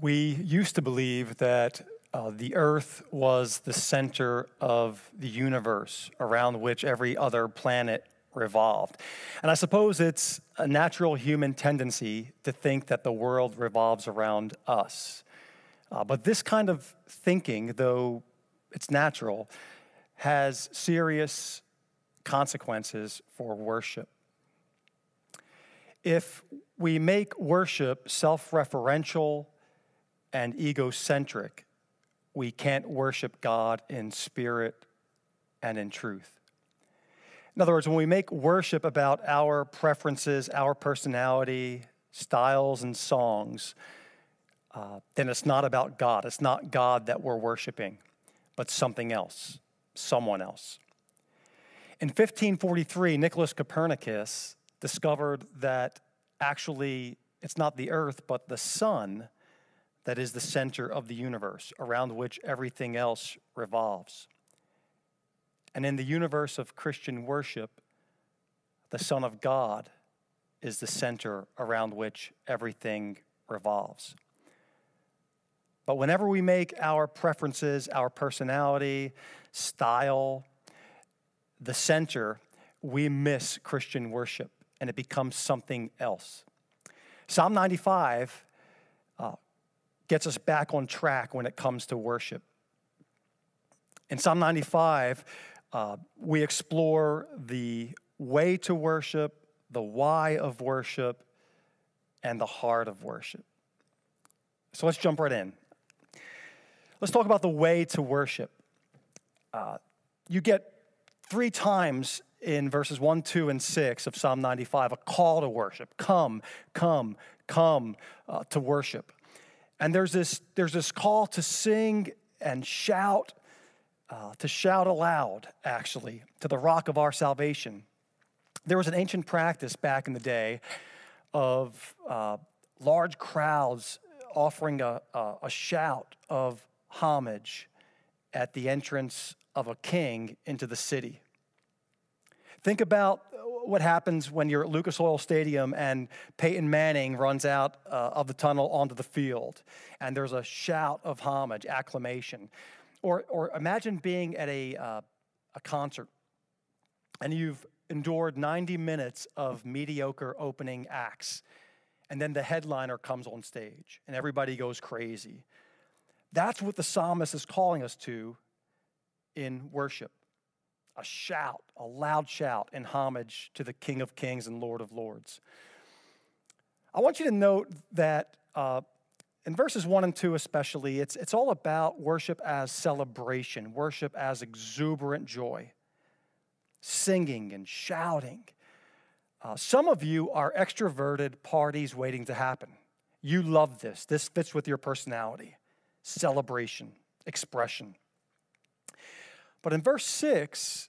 We used to believe that uh, the earth was the center of the universe around which every other planet revolved. And I suppose it's a natural human tendency to think that the world revolves around us. Uh, but this kind of thinking, though it's natural, has serious consequences for worship. If we make worship self referential and egocentric, we can't worship God in spirit and in truth. In other words, when we make worship about our preferences, our personality, styles, and songs, uh, then it's not about God. It's not God that we're worshiping, but something else, someone else. In 1543, Nicholas Copernicus discovered that actually it's not the earth, but the sun that is the center of the universe around which everything else revolves. And in the universe of Christian worship, the Son of God is the center around which everything revolves. But whenever we make our preferences, our personality, style, the center, we miss Christian worship and it becomes something else. Psalm 95 uh, gets us back on track when it comes to worship. In Psalm 95, uh, we explore the way to worship, the why of worship, and the heart of worship. So let's jump right in. Let's talk about the way to worship. Uh, you get three times in verses 1, 2, and 6 of Psalm 95 a call to worship. Come, come, come uh, to worship. And there's this, there's this call to sing and shout uh, to shout aloud, actually, to the rock of our salvation. There was an ancient practice back in the day of uh, large crowds offering a, a, a shout of homage at the entrance of a king into the city. Think about what happens when you're at Lucas Oil Stadium and Peyton Manning runs out uh, of the tunnel onto the field, and there's a shout of homage, acclamation. Or, or imagine being at a, uh, a concert and you've endured 90 minutes of mediocre opening acts, and then the headliner comes on stage and everybody goes crazy. That's what the psalmist is calling us to in worship a shout, a loud shout in homage to the King of Kings and Lord of Lords. I want you to note that uh, in verses 1 and 2 especially, it's, it's all about worship as celebration, worship as exuberant joy, singing and shouting. Uh, some of you are extroverted parties waiting to happen. You love this. This fits with your personality. Celebration, expression. But in verse 6,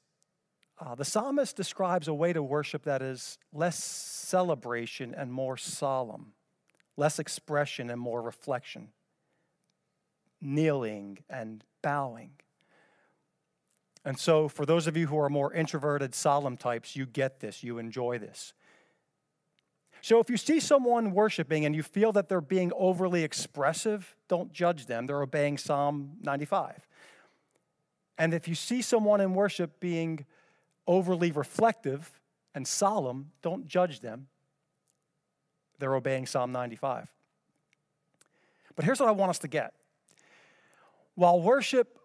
uh, the psalmist describes a way to worship that is less celebration and more solemn less expression and more reflection, kneeling and bowing. And so, for those of you who are more introverted, solemn types, you get this, you enjoy this. So, if you see someone worshiping and you feel that they're being overly expressive, don't judge them. They're obeying Psalm 95. And if you see someone in worship being overly reflective and solemn, don't judge them they're obeying Psalm 95. But here's what I want us to get while worship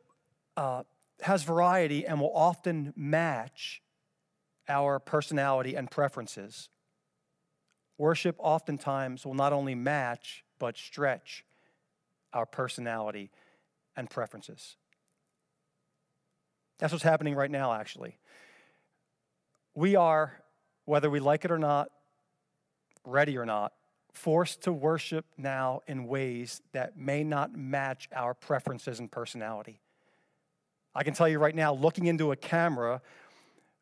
uh, has variety and will often match our personality and preferences, worship oftentimes will not only match, but stretch our personality and preferences. That's what's happening right now, actually. We are, whether we like it or not, ready or not, forced to worship now in ways that may not match our preferences and personality. I can tell you right now, looking into a camera,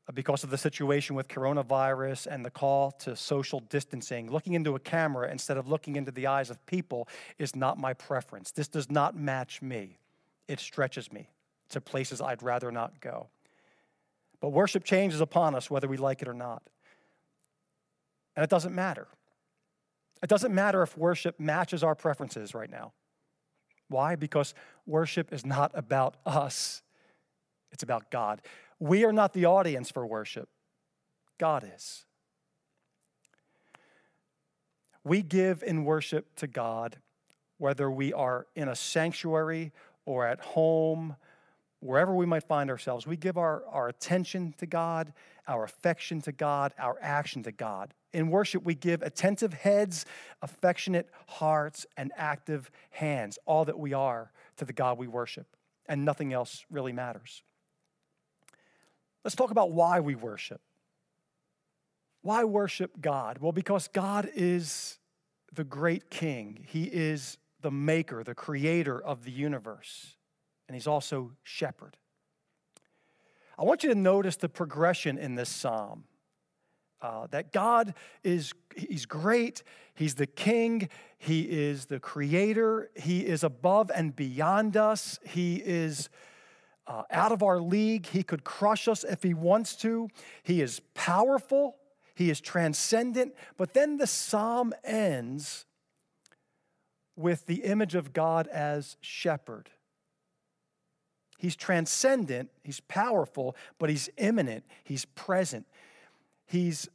uh, because of the situation with coronavirus and the call to social distancing, looking into a camera instead of looking into the eyes of people is not my preference. This does not match me, it stretches me to places I'd rather not go. But worship changes upon us whether we like it or not. And it doesn't matter. It doesn't matter if worship matches our preferences right now. Why? Because worship is not about us, it's about God. We are not the audience for worship, God is. We give in worship to God, whether we are in a sanctuary or at home, wherever we might find ourselves. We give our, our attention to God, our affection to God, our action to God. In worship, we give attentive heads, affectionate hearts, and active hands, all that we are to the God we worship. And nothing else really matters. Let's talk about why we worship. Why worship God? Well, because God is the great king. He is the maker, the creator of the universe, and he's also shepherd. I want you to notice the progression in this psalm. Uh, that God is he's great, he's the king, he is the creator, he is above and beyond us, he is uh, out of our league, he could crush us if he wants to. He is powerful, he is transcendent, but then the psalm ends with the image of God as shepherd. He's transcendent, he's powerful, but he's immanent, he's present. He's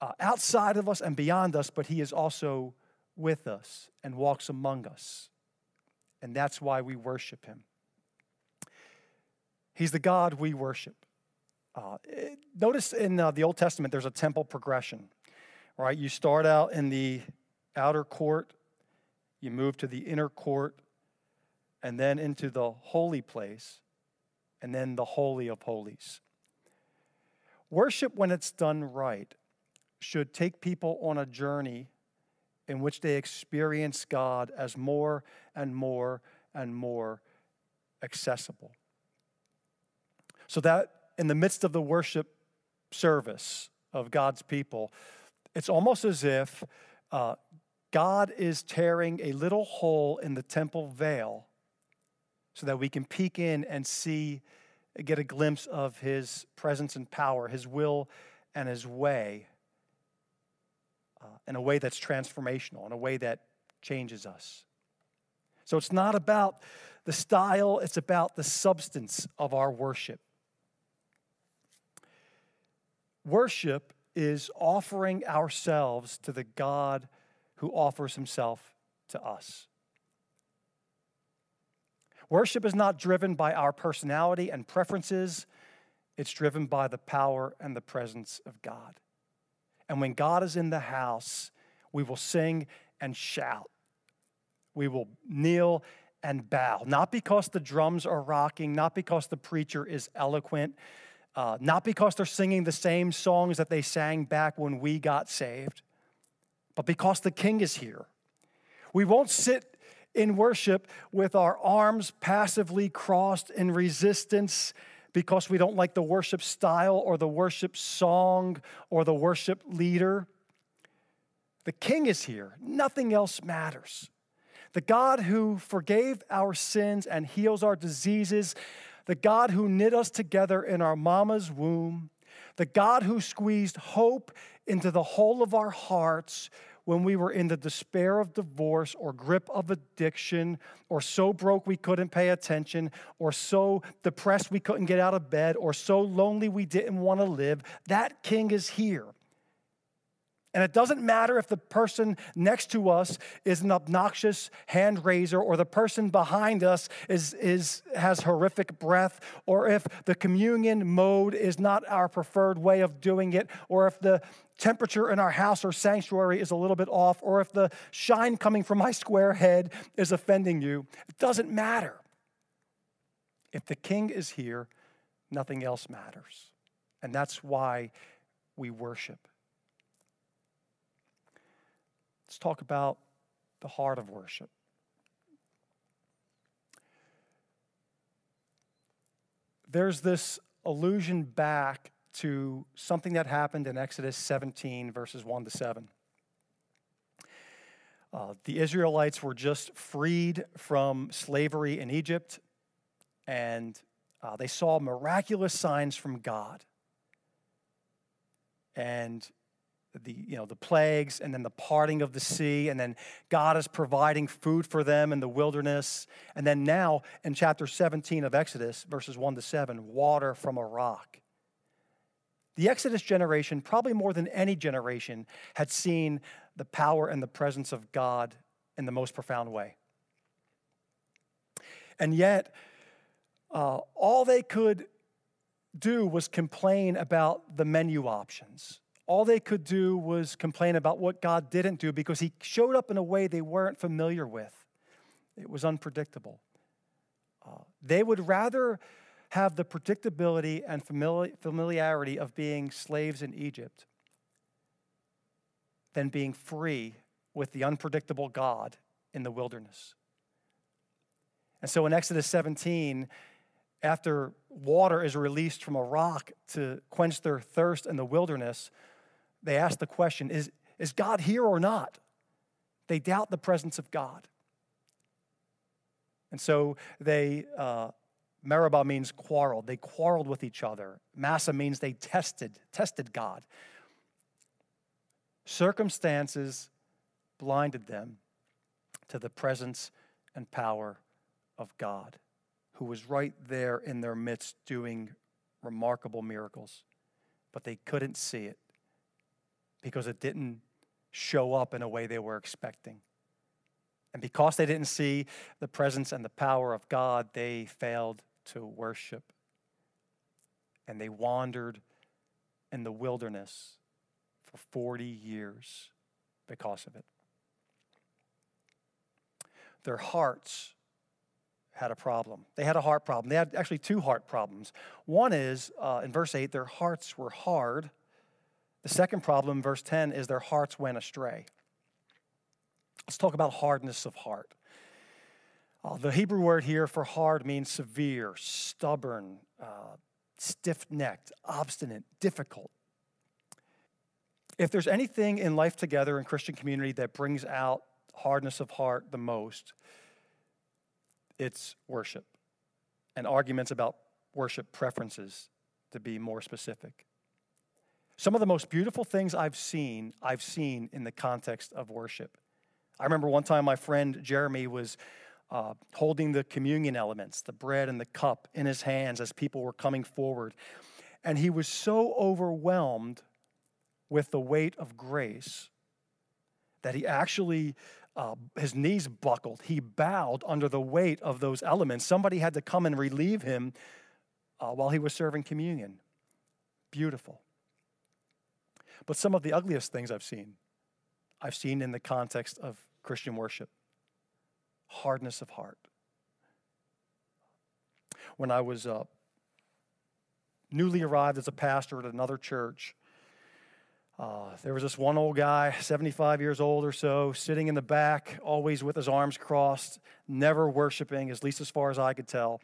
uh, outside of us and beyond us, but he is also with us and walks among us. And that's why we worship him. He's the God we worship. Uh, notice in uh, the Old Testament, there's a temple progression, right? You start out in the outer court, you move to the inner court, and then into the holy place, and then the Holy of Holies. Worship, when it's done right, should take people on a journey in which they experience God as more and more and more accessible. So that in the midst of the worship service of God's people, it's almost as if uh, God is tearing a little hole in the temple veil so that we can peek in and see, get a glimpse of his presence and power, his will and his way, uh, in a way that's transformational, in a way that changes us. So it's not about the style, it's about the substance of our worship. Worship is offering ourselves to the God who offers himself to us. Worship is not driven by our personality and preferences, it's driven by the power and the presence of God. And when God is in the house, we will sing and shout. We will kneel and bow, not because the drums are rocking, not because the preacher is eloquent, uh, not because they're singing the same songs that they sang back when we got saved, but because the King is here. We won't sit in worship with our arms passively crossed in resistance because we don't like the worship style or the worship song or the worship leader. The King is here, nothing else matters. The God who forgave our sins and heals our diseases the God who knit us together in our mama's womb, the God who squeezed hope into the whole of our hearts when we were in the despair of divorce or grip of addiction, or so broke we couldn't pay attention, or so depressed we couldn't get out of bed, or so lonely we didn't want to live, that king is here. And it doesn't matter if the person next to us is an obnoxious hand raiser or the person behind us is, is, has horrific breath or if the communion mode is not our preferred way of doing it or if the temperature in our house or sanctuary is a little bit off or if the shine coming from my square head is offending you. It doesn't matter. If the king is here, nothing else matters. And that's why we worship. Let's talk about the heart of worship. There's this allusion back to something that happened in Exodus 17, verses 1 to 7. Uh, the Israelites were just freed from slavery in Egypt, and uh, they saw miraculous signs from God. And the, you know, the plagues and then the parting of the sea, and then God is providing food for them in the wilderness. And then now in chapter 17 of Exodus, verses 1 to 7, water from a rock. The Exodus generation, probably more than any generation, had seen the power and the presence of God in the most profound way. And yet, uh, all they could do was complain about the menu options. All they could do was complain about what God didn't do because He showed up in a way they weren't familiar with. It was unpredictable. Uh, they would rather have the predictability and familiarity of being slaves in Egypt than being free with the unpredictable God in the wilderness. And so in Exodus 17, after water is released from a rock to quench their thirst in the wilderness, they ask the question is, is God here or not? They doubt the presence of God. And so they, uh, Meribah means quarreled. They quarreled with each other. Massah means they tested, tested God. Circumstances blinded them to the presence and power of God who was right there in their midst doing remarkable miracles. But they couldn't see it because it didn't show up in a way they were expecting. And because they didn't see the presence and the power of God, they failed to worship. And they wandered in the wilderness for 40 years because of it. Their hearts had a problem. They had a heart problem. They had actually two heart problems. One is, uh, in verse 8, their hearts were hard. The second problem, verse 10, is their hearts went astray. Let's talk about hardness of heart. Uh, the Hebrew word here for hard means severe, stubborn, uh, stiff necked, obstinate, difficult. If there's anything in life together in Christian community that brings out hardness of heart the most, it's worship and arguments about worship preferences, to be more specific. Some of the most beautiful things I've seen, I've seen in the context of worship. I remember one time my friend Jeremy was uh, holding the communion elements, the bread and the cup, in his hands as people were coming forward. And he was so overwhelmed with the weight of grace that he actually uh, his knees buckled. He bowed under the weight of those elements. Somebody had to come and relieve him uh, while he was serving communion. Beautiful. But some of the ugliest things I've seen, I've seen in the context of Christian worship hardness of heart. When I was uh, newly arrived as a pastor at another church, uh, there was this one old guy, 75 years old or so, sitting in the back, always with his arms crossed, never worshiping, at least as far as I could tell.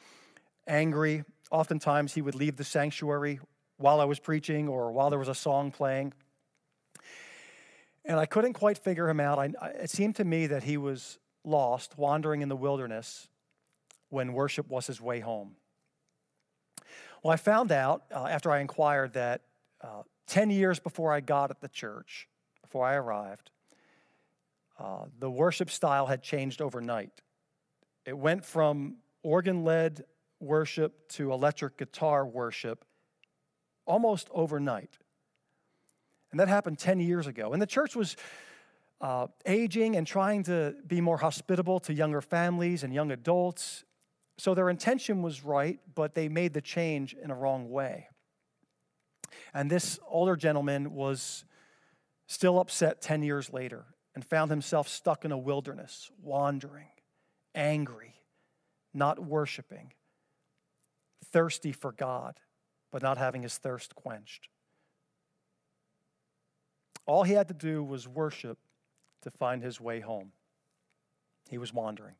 Angry. Oftentimes, he would leave the sanctuary while I was preaching or while there was a song playing. And I couldn't quite figure him out. I, it seemed to me that he was lost, wandering in the wilderness when worship was his way home. Well, I found out uh, after I inquired that uh, 10 years before I got at the church, before I arrived, uh, the worship style had changed overnight. It went from organ led worship to electric guitar worship almost overnight. And that happened 10 years ago. And the church was uh, aging and trying to be more hospitable to younger families and young adults. So their intention was right, but they made the change in a wrong way. And this older gentleman was still upset 10 years later and found himself stuck in a wilderness, wandering, angry, not worshiping, thirsty for God, but not having his thirst quenched. All he had to do was worship to find his way home. He was wandering.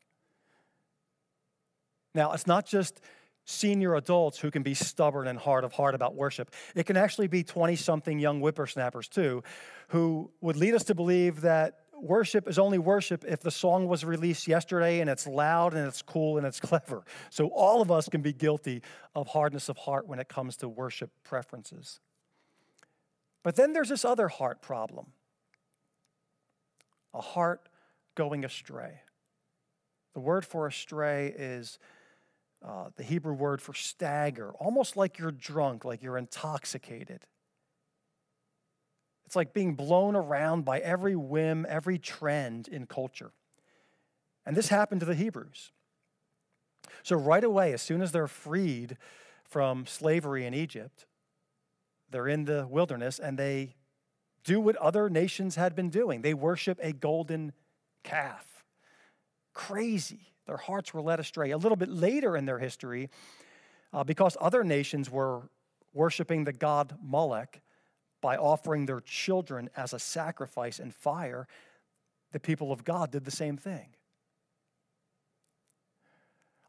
Now, it's not just senior adults who can be stubborn and hard of heart about worship. It can actually be 20 something young whippersnappers, too, who would lead us to believe that worship is only worship if the song was released yesterday and it's loud and it's cool and it's clever. So all of us can be guilty of hardness of heart when it comes to worship preferences. But then there's this other heart problem a heart going astray. The word for astray is uh, the Hebrew word for stagger, almost like you're drunk, like you're intoxicated. It's like being blown around by every whim, every trend in culture. And this happened to the Hebrews. So, right away, as soon as they're freed from slavery in Egypt, they're in the wilderness and they do what other nations had been doing. They worship a golden calf. Crazy. Their hearts were led astray. A little bit later in their history, uh, because other nations were worshiping the god Molech, by offering their children as a sacrifice in fire, the people of God did the same thing.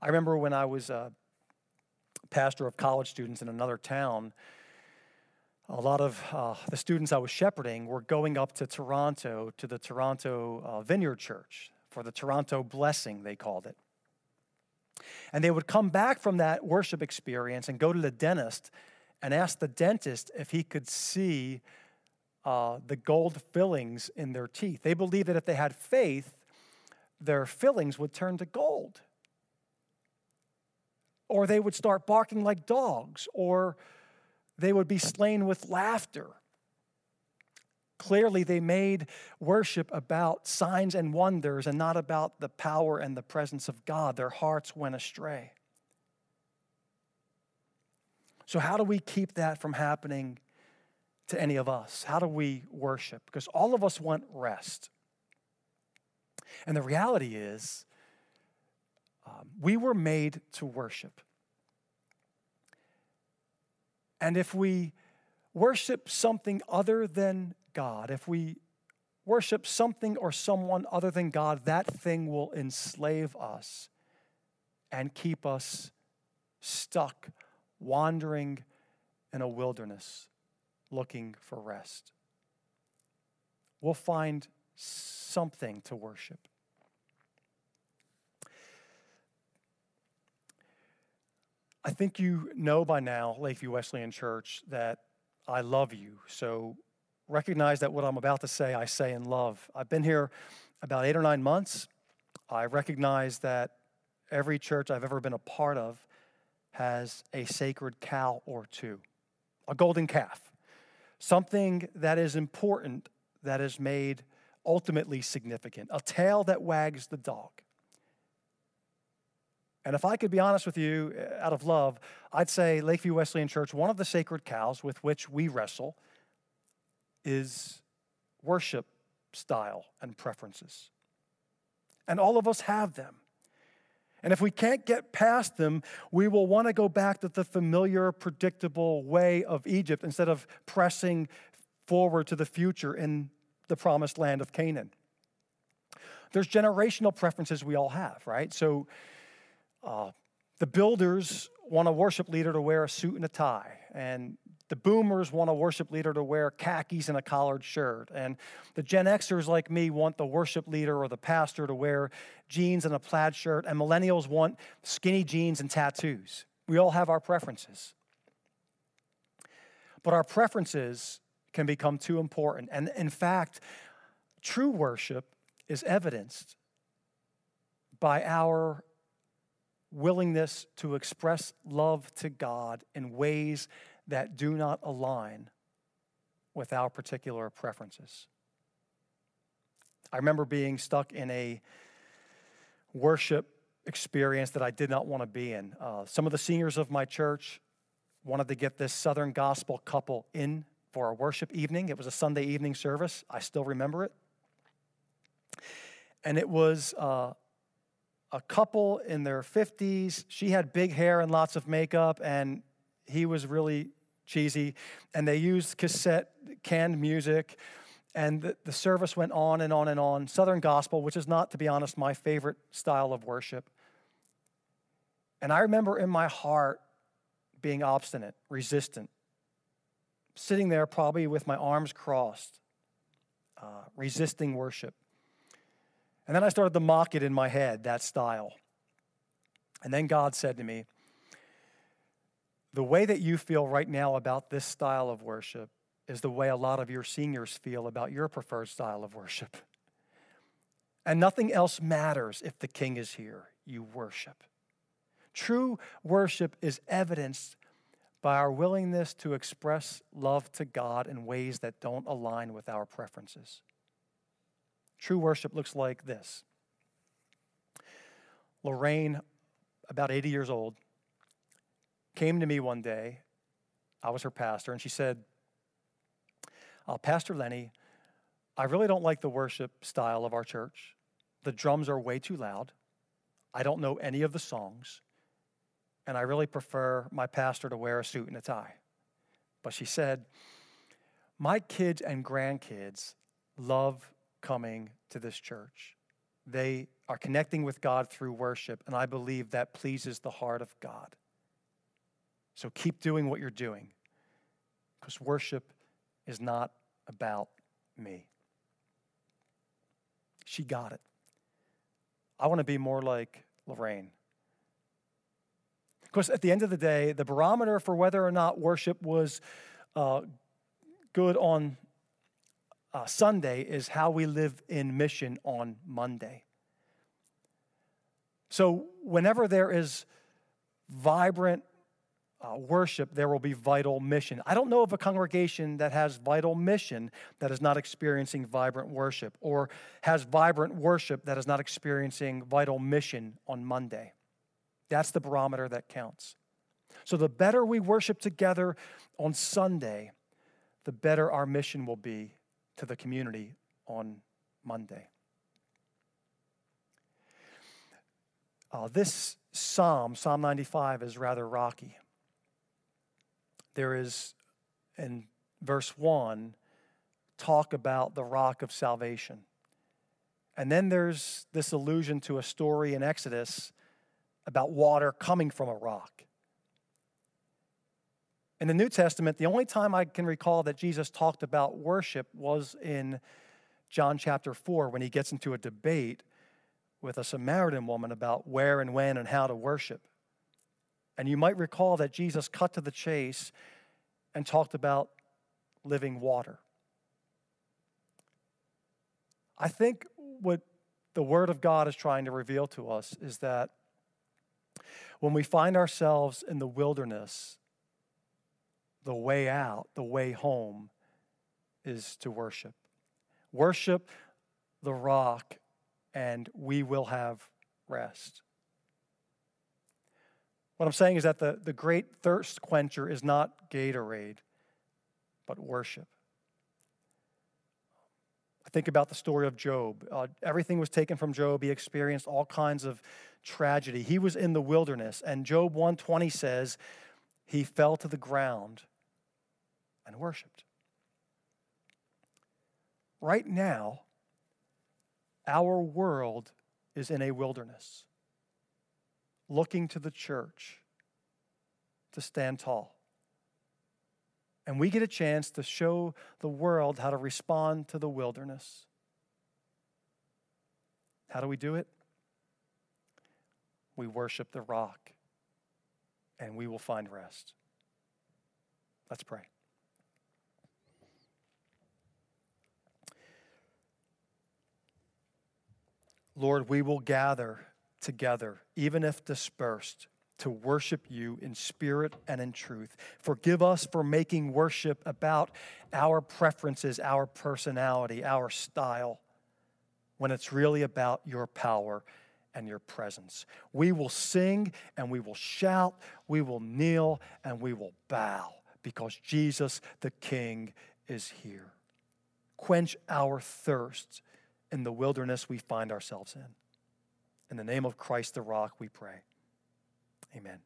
I remember when I was a pastor of college students in another town, a lot of uh, the students I was shepherding were going up to Toronto to the Toronto uh, Vineyard Church for the Toronto Blessing, they called it. And they would come back from that worship experience and go to the dentist and ask the dentist if he could see uh, the gold fillings in their teeth. They believed that if they had faith, their fillings would turn to gold. Or they would start barking like dogs, or they would be slain with laughter. Clearly, they made worship about signs and wonders and not about the power and the presence of God. Their hearts went astray. So, how do we keep that from happening to any of us? How do we worship? Because all of us want rest. And the reality is, um, we were made to worship. And if we worship something other than God, if we worship something or someone other than God, that thing will enslave us and keep us stuck wandering in a wilderness looking for rest. We'll find something to worship. I think you know by now, Lakeview Wesleyan Church, that I love you. So recognize that what I'm about to say, I say in love. I've been here about eight or nine months. I recognize that every church I've ever been a part of has a sacred cow or two, a golden calf, something that is important that is made ultimately significant, a tail that wags the dog. And if I could be honest with you, uh, out of love, I'd say Lakeview Wesleyan Church, one of the sacred cows with which we wrestle is worship style and preferences. And all of us have them. And if we can't get past them, we will want to go back to the familiar, predictable way of Egypt instead of pressing forward to the future in the promised land of Canaan. There's generational preferences we all have, right? So uh, the builders want a worship leader to wear a suit and a tie, and the boomers want a worship leader to wear khakis and a collared shirt. And the Gen Xers, like me, want the worship leader or the pastor to wear jeans and a plaid shirt. And millennials want skinny jeans and tattoos. We all have our preferences. But our preferences can become too important. And in fact, true worship is evidenced by our willingness to express love to God in ways that do not align with our particular preferences. I remember being stuck in a worship experience that I did not want to be in. Uh, some of the seniors of my church wanted to get this Southern gospel couple in for a worship evening. It was a Sunday evening service. I still remember it. And it was uh, a couple in their 50s. She had big hair and lots of makeup, and he was really cheesy, and they used cassette canned music. And the, the service went on and on and on. Southern gospel, which is not, to be honest, my favorite style of worship. And I remember in my heart being obstinate, resistant, sitting there probably with my arms crossed, uh, resisting worship. And then I started to mock it in my head, that style. And then God said to me, the way that you feel right now about this style of worship is the way a lot of your seniors feel about your preferred style of worship. And nothing else matters if the king is here. You worship. True worship is evidenced by our willingness to express love to God in ways that don't align with our preferences. True worship looks like this Lorraine, about 80 years old, came to me one day. I was her pastor, and she said, uh, Pastor Lenny, I really don't like the worship style of our church. The drums are way too loud. I don't know any of the songs. And I really prefer my pastor to wear a suit and a tie. But she said, My kids and grandkids love coming to this church. They are connecting with God through worship, and I believe that pleases the heart of God. So keep doing what you're doing, because worship is not about me. She got it. I want to be more like Lorraine. Because at the end of the day, the barometer for whether or not worship was uh, good on uh, Sunday is how we live in mission on Monday. So, whenever there is vibrant uh, worship, there will be vital mission. I don't know of a congregation that has vital mission that is not experiencing vibrant worship, or has vibrant worship that is not experiencing vital mission on Monday. That's the barometer that counts. So, the better we worship together on Sunday, the better our mission will be to the community on Monday. Uh, this psalm, Psalm 95, is rather rocky. There is, in verse 1, talk about the rock of salvation. And then there's this allusion to a story in Exodus about water coming from a rock. In the New Testament, the only time I can recall that Jesus talked about worship was in John chapter 4 when he gets into a debate with a Samaritan woman about where and when and how to worship. And you might recall that Jesus cut to the chase and talked about living water. I think what the Word of God is trying to reveal to us is that when we find ourselves in the wilderness, the way out, the way home is to worship. Worship the rock, and we will have rest. What I'm saying is that the, the great thirst quencher is not Gatorade, but worship. I think about the story of Job. Uh, everything was taken from Job. He experienced all kinds of tragedy. He was in the wilderness, and Job 120 says he fell to the ground and worshiped. Right now, our world is in a wilderness, looking to the church to stand tall. And we get a chance to show the world how to respond to the wilderness. How do we do it? We worship the rock, and we will find rest. Let's pray. Lord, we will gather together, even if dispersed, to worship you in spirit and in truth. Forgive us for making worship about our preferences, our personality, our style, when it's really about your power and your presence. We will sing and we will shout, we will kneel and we will bow because Jesus the King is here. Quench our thirst in the wilderness we find ourselves in. In the name of Christ the rock, we pray. Amen.